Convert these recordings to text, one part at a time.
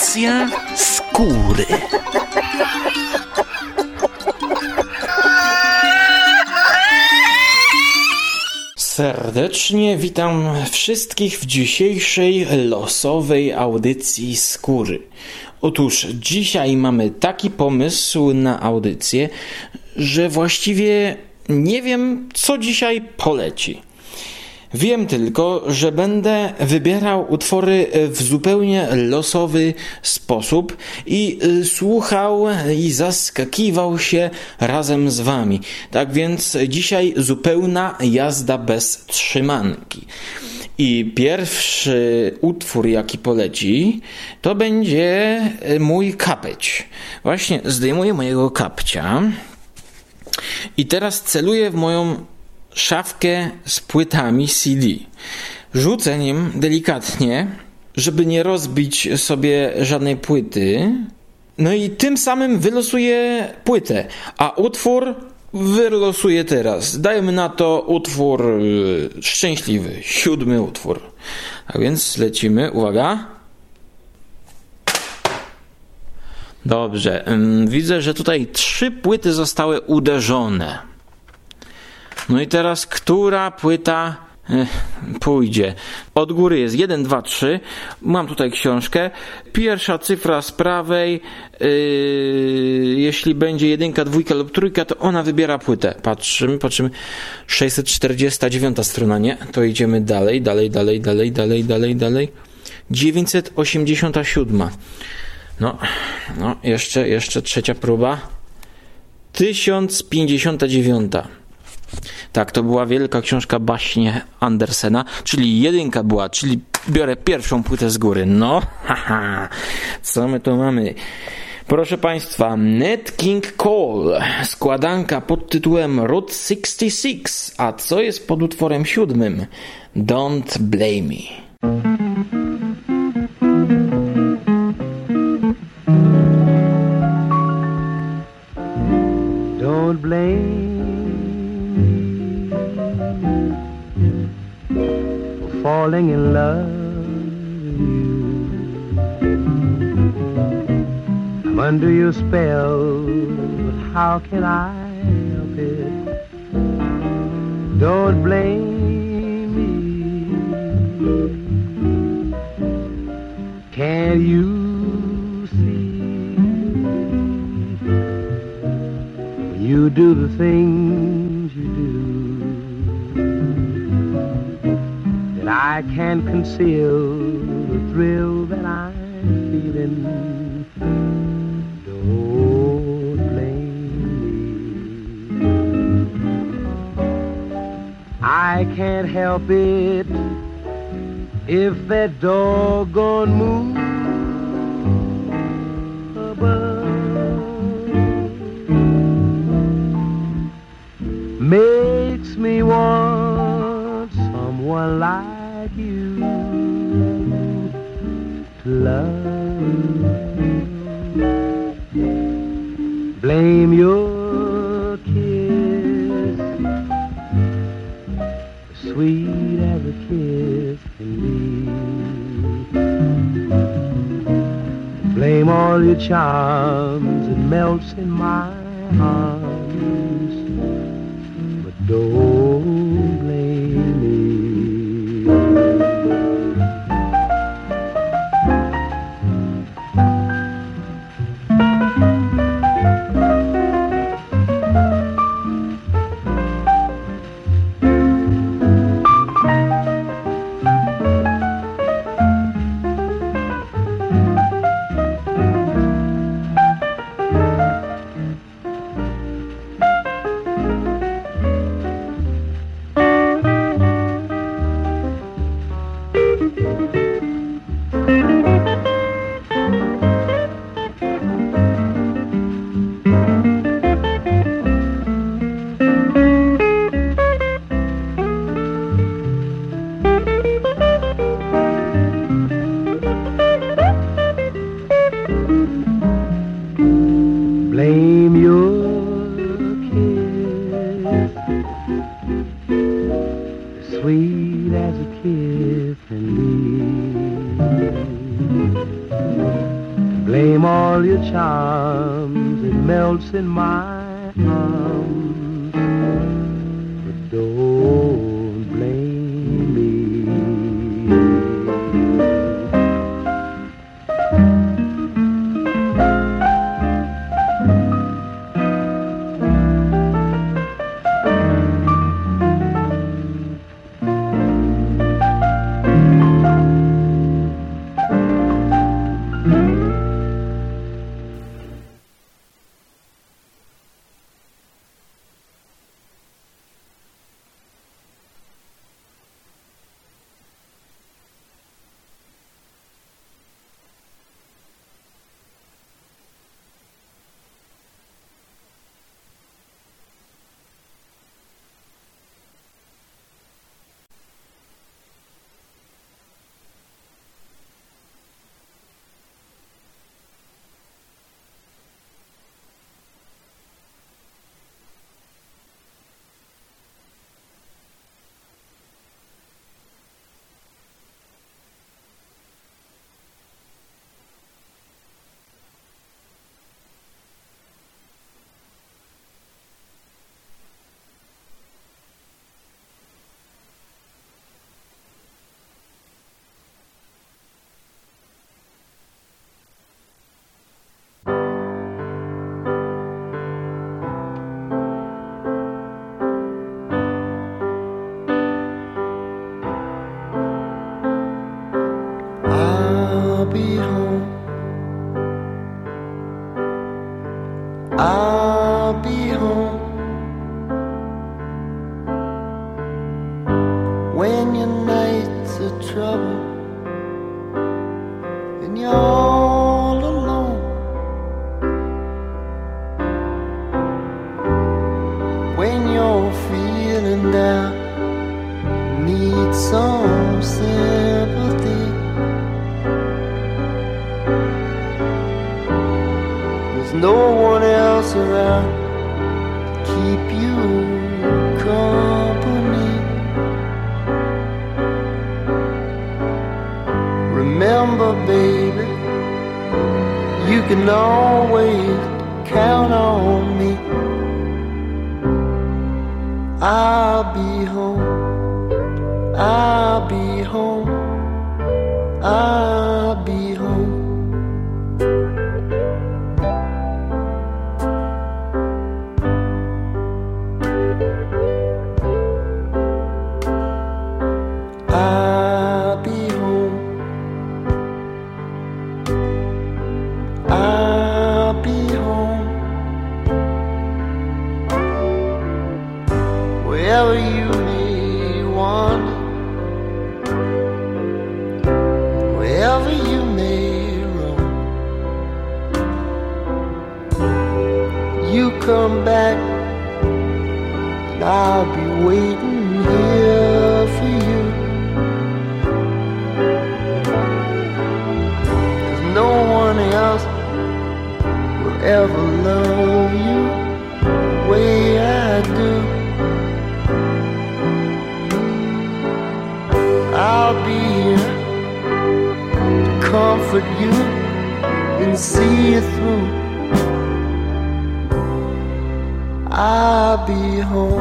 Audycja skóry. Serdecznie witam wszystkich w dzisiejszej losowej audycji skóry. Otóż dzisiaj mamy taki pomysł na audycję, że właściwie nie wiem, co dzisiaj poleci. Wiem tylko, że będę wybierał utwory w zupełnie losowy sposób i y, słuchał i zaskakiwał się razem z wami. Tak więc dzisiaj zupełna jazda bez trzymanki. I pierwszy utwór, jaki poleci, to będzie mój kapeć. Właśnie zdejmuję mojego kapcia i teraz celuję w moją szafkę z płytami CD. Rzucę nim delikatnie, żeby nie rozbić sobie żadnej płyty. No i tym samym wylosuję płytę, a utwór wylosuję teraz. Dajmy na to utwór y, szczęśliwy, siódmy utwór. A więc lecimy, uwaga. Dobrze, widzę, że tutaj trzy płyty zostały uderzone. No i teraz, która płyta pójdzie. Od góry jest 1, 2, 3. Mam tutaj książkę. Pierwsza cyfra z prawej, yy, jeśli będzie jedynka, dwójka lub trójka, to ona wybiera płytę. Patrzymy, patrzymy. 649 strona, nie? To idziemy dalej, dalej, dalej, dalej, dalej, dalej, dalej. 987. No, no, jeszcze, jeszcze trzecia próba. 1059. Tak, to była wielka książka baśnie Andersena, czyli jedynka była, czyli biorę pierwszą płytę z góry. No, haha, co my tu mamy? Proszę Państwa, Ned King Cole, składanka pod tytułem Route 66, a co jest pod utworem siódmym? Don't Blame Me. Don't blame falling in love with you. I'm under your spell, but how can I help it? Don't blame me. Can you see when you do the things you do? I can't conceal the thrill that I'm feeling. Don't blame me. I can't help it if that doggone moon makes me want someone like love. Blame your kiss, sweet as a kiss can be. Blame all your charms, it melts in my arms, There's no one else around to keep you company. Remember, baby, you can always count on me. I'll be home. I'll be home. I'll you and see you through. I'll be home.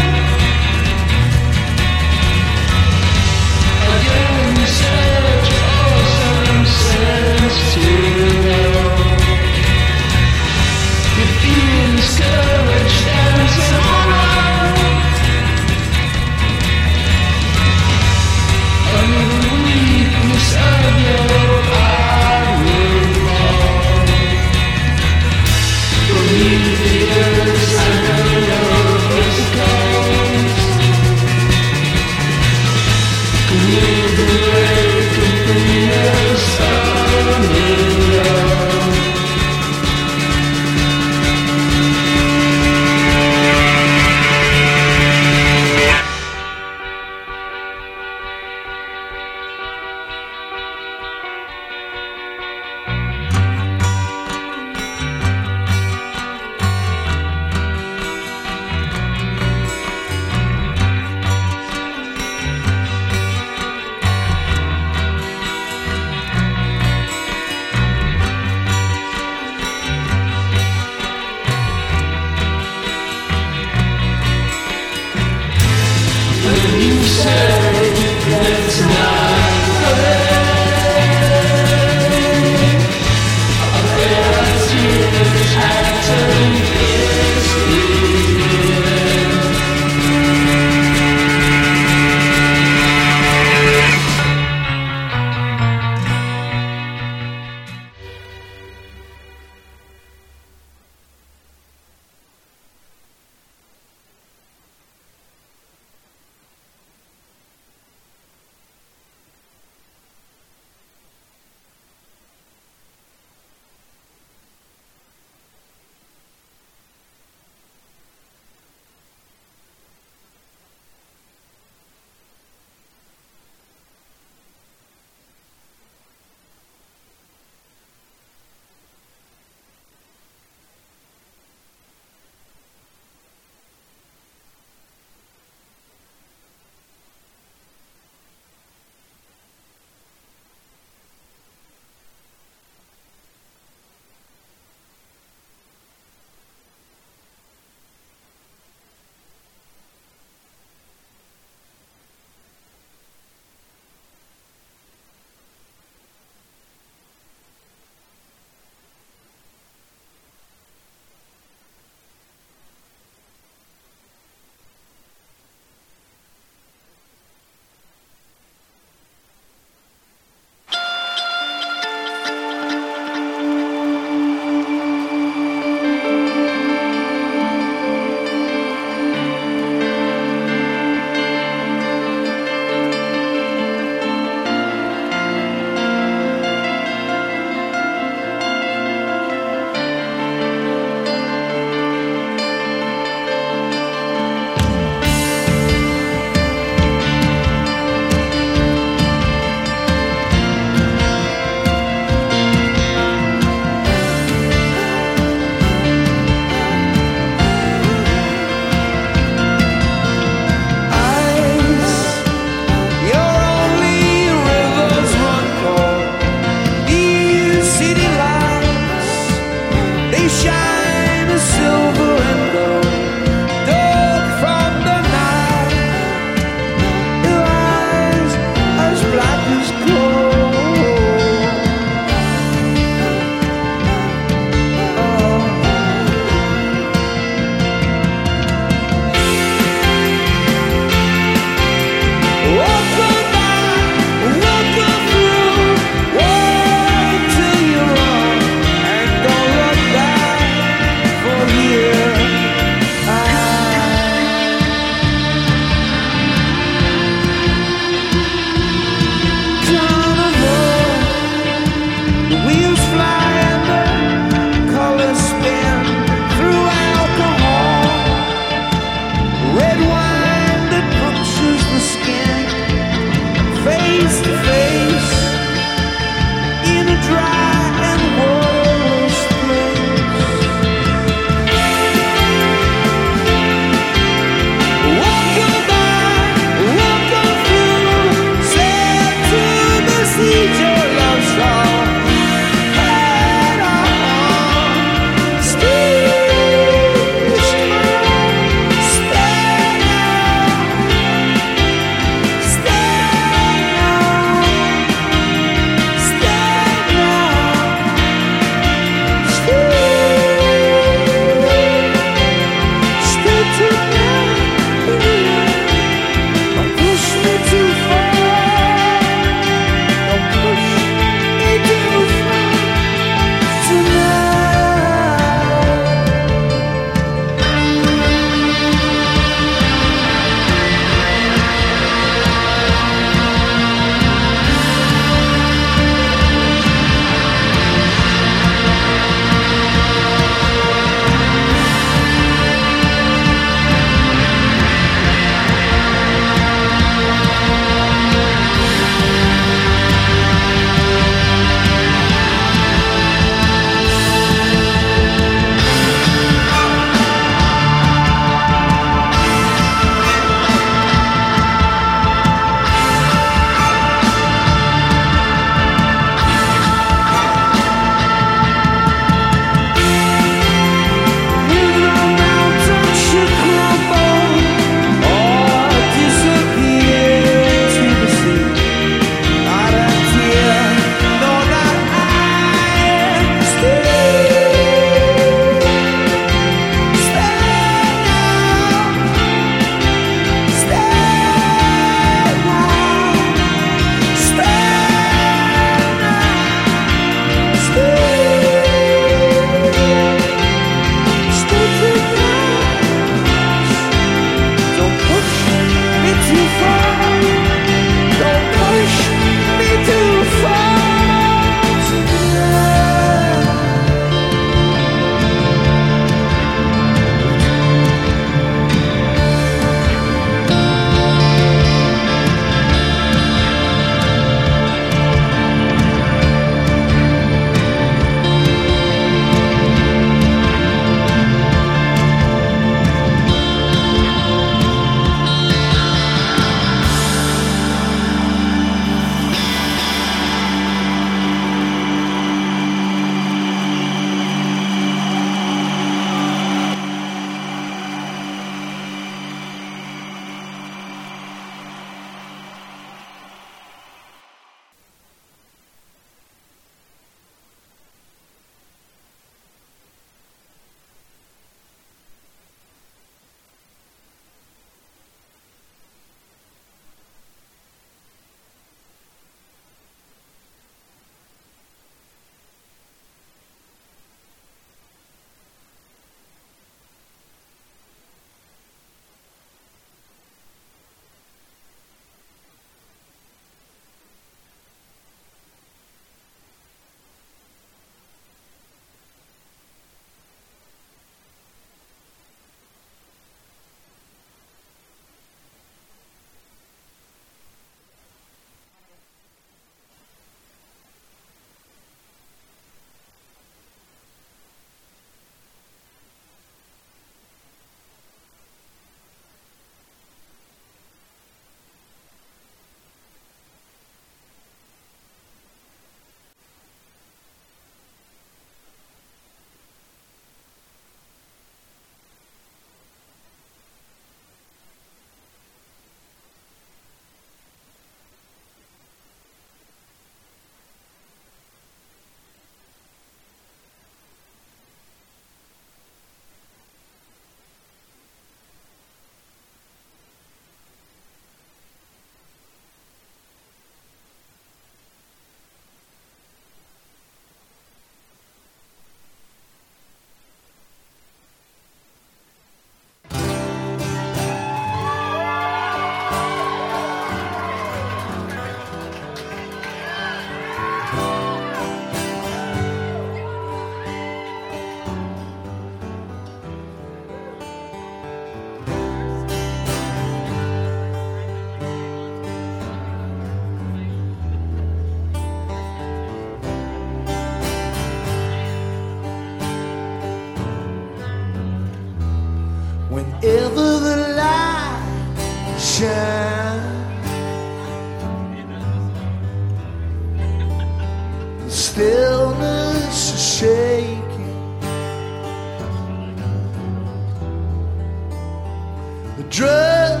Drug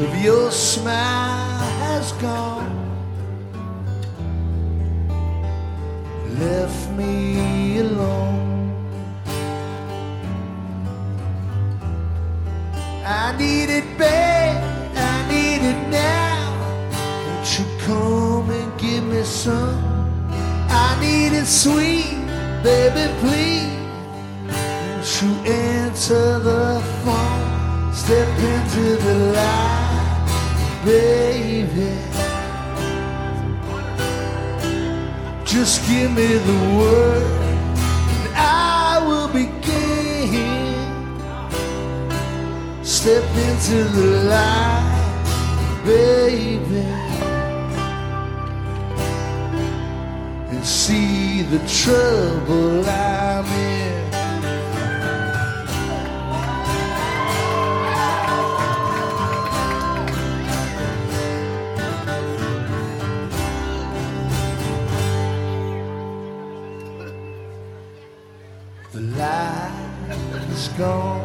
of your smile has gone. Left me alone. I need it bad, I need it now. Won't you come and give me some? I need it sweet, baby, please. Won't you answer the phone? Step into the light, baby. Just give me the word, and I will begin. Step into the light, baby, and see the trouble I'm in. Gone.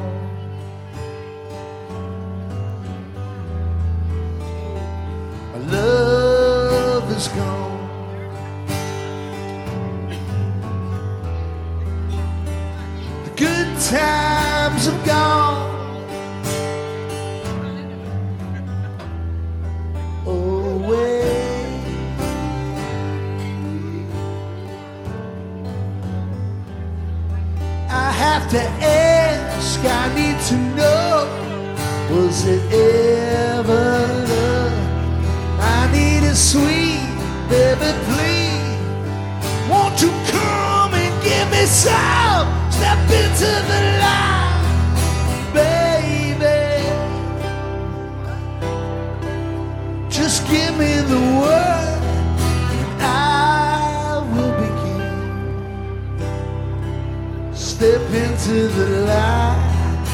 Into the light,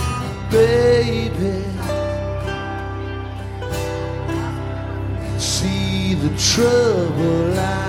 baby. See the trouble I'm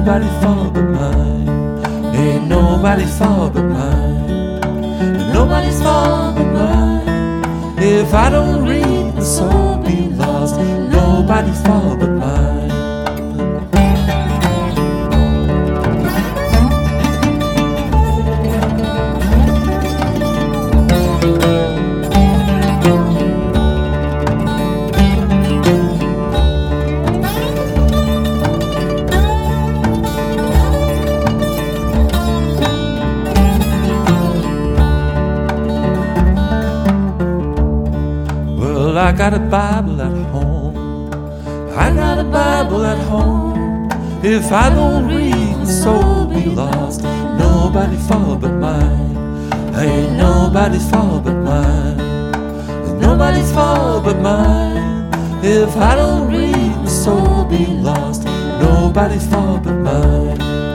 Nobody's fault but mine. Ain't nobody's fault but mine. Nobody's fault but mine. If I don't read, the soul be lost. Nobody's fault but mine. Got a Bible at home. I got a Bible at home. If I don't read, my soul be lost. Nobody fault but mine. Ain't nobody's fault but mine. Nobody's fault but mine. If I don't read, my soul be lost. Nobody's fault but mine.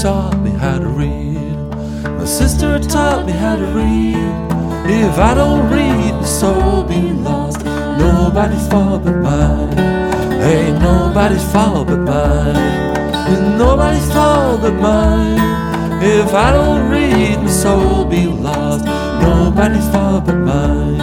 Taught me how to read. My sister taught me how to read. If I don't read, my soul be lost. Nobody's fault but mine. Ain't nobody's fault but mine. Ain't nobody's fault but mine. If I don't read, my soul be lost. Nobody's fault but mine.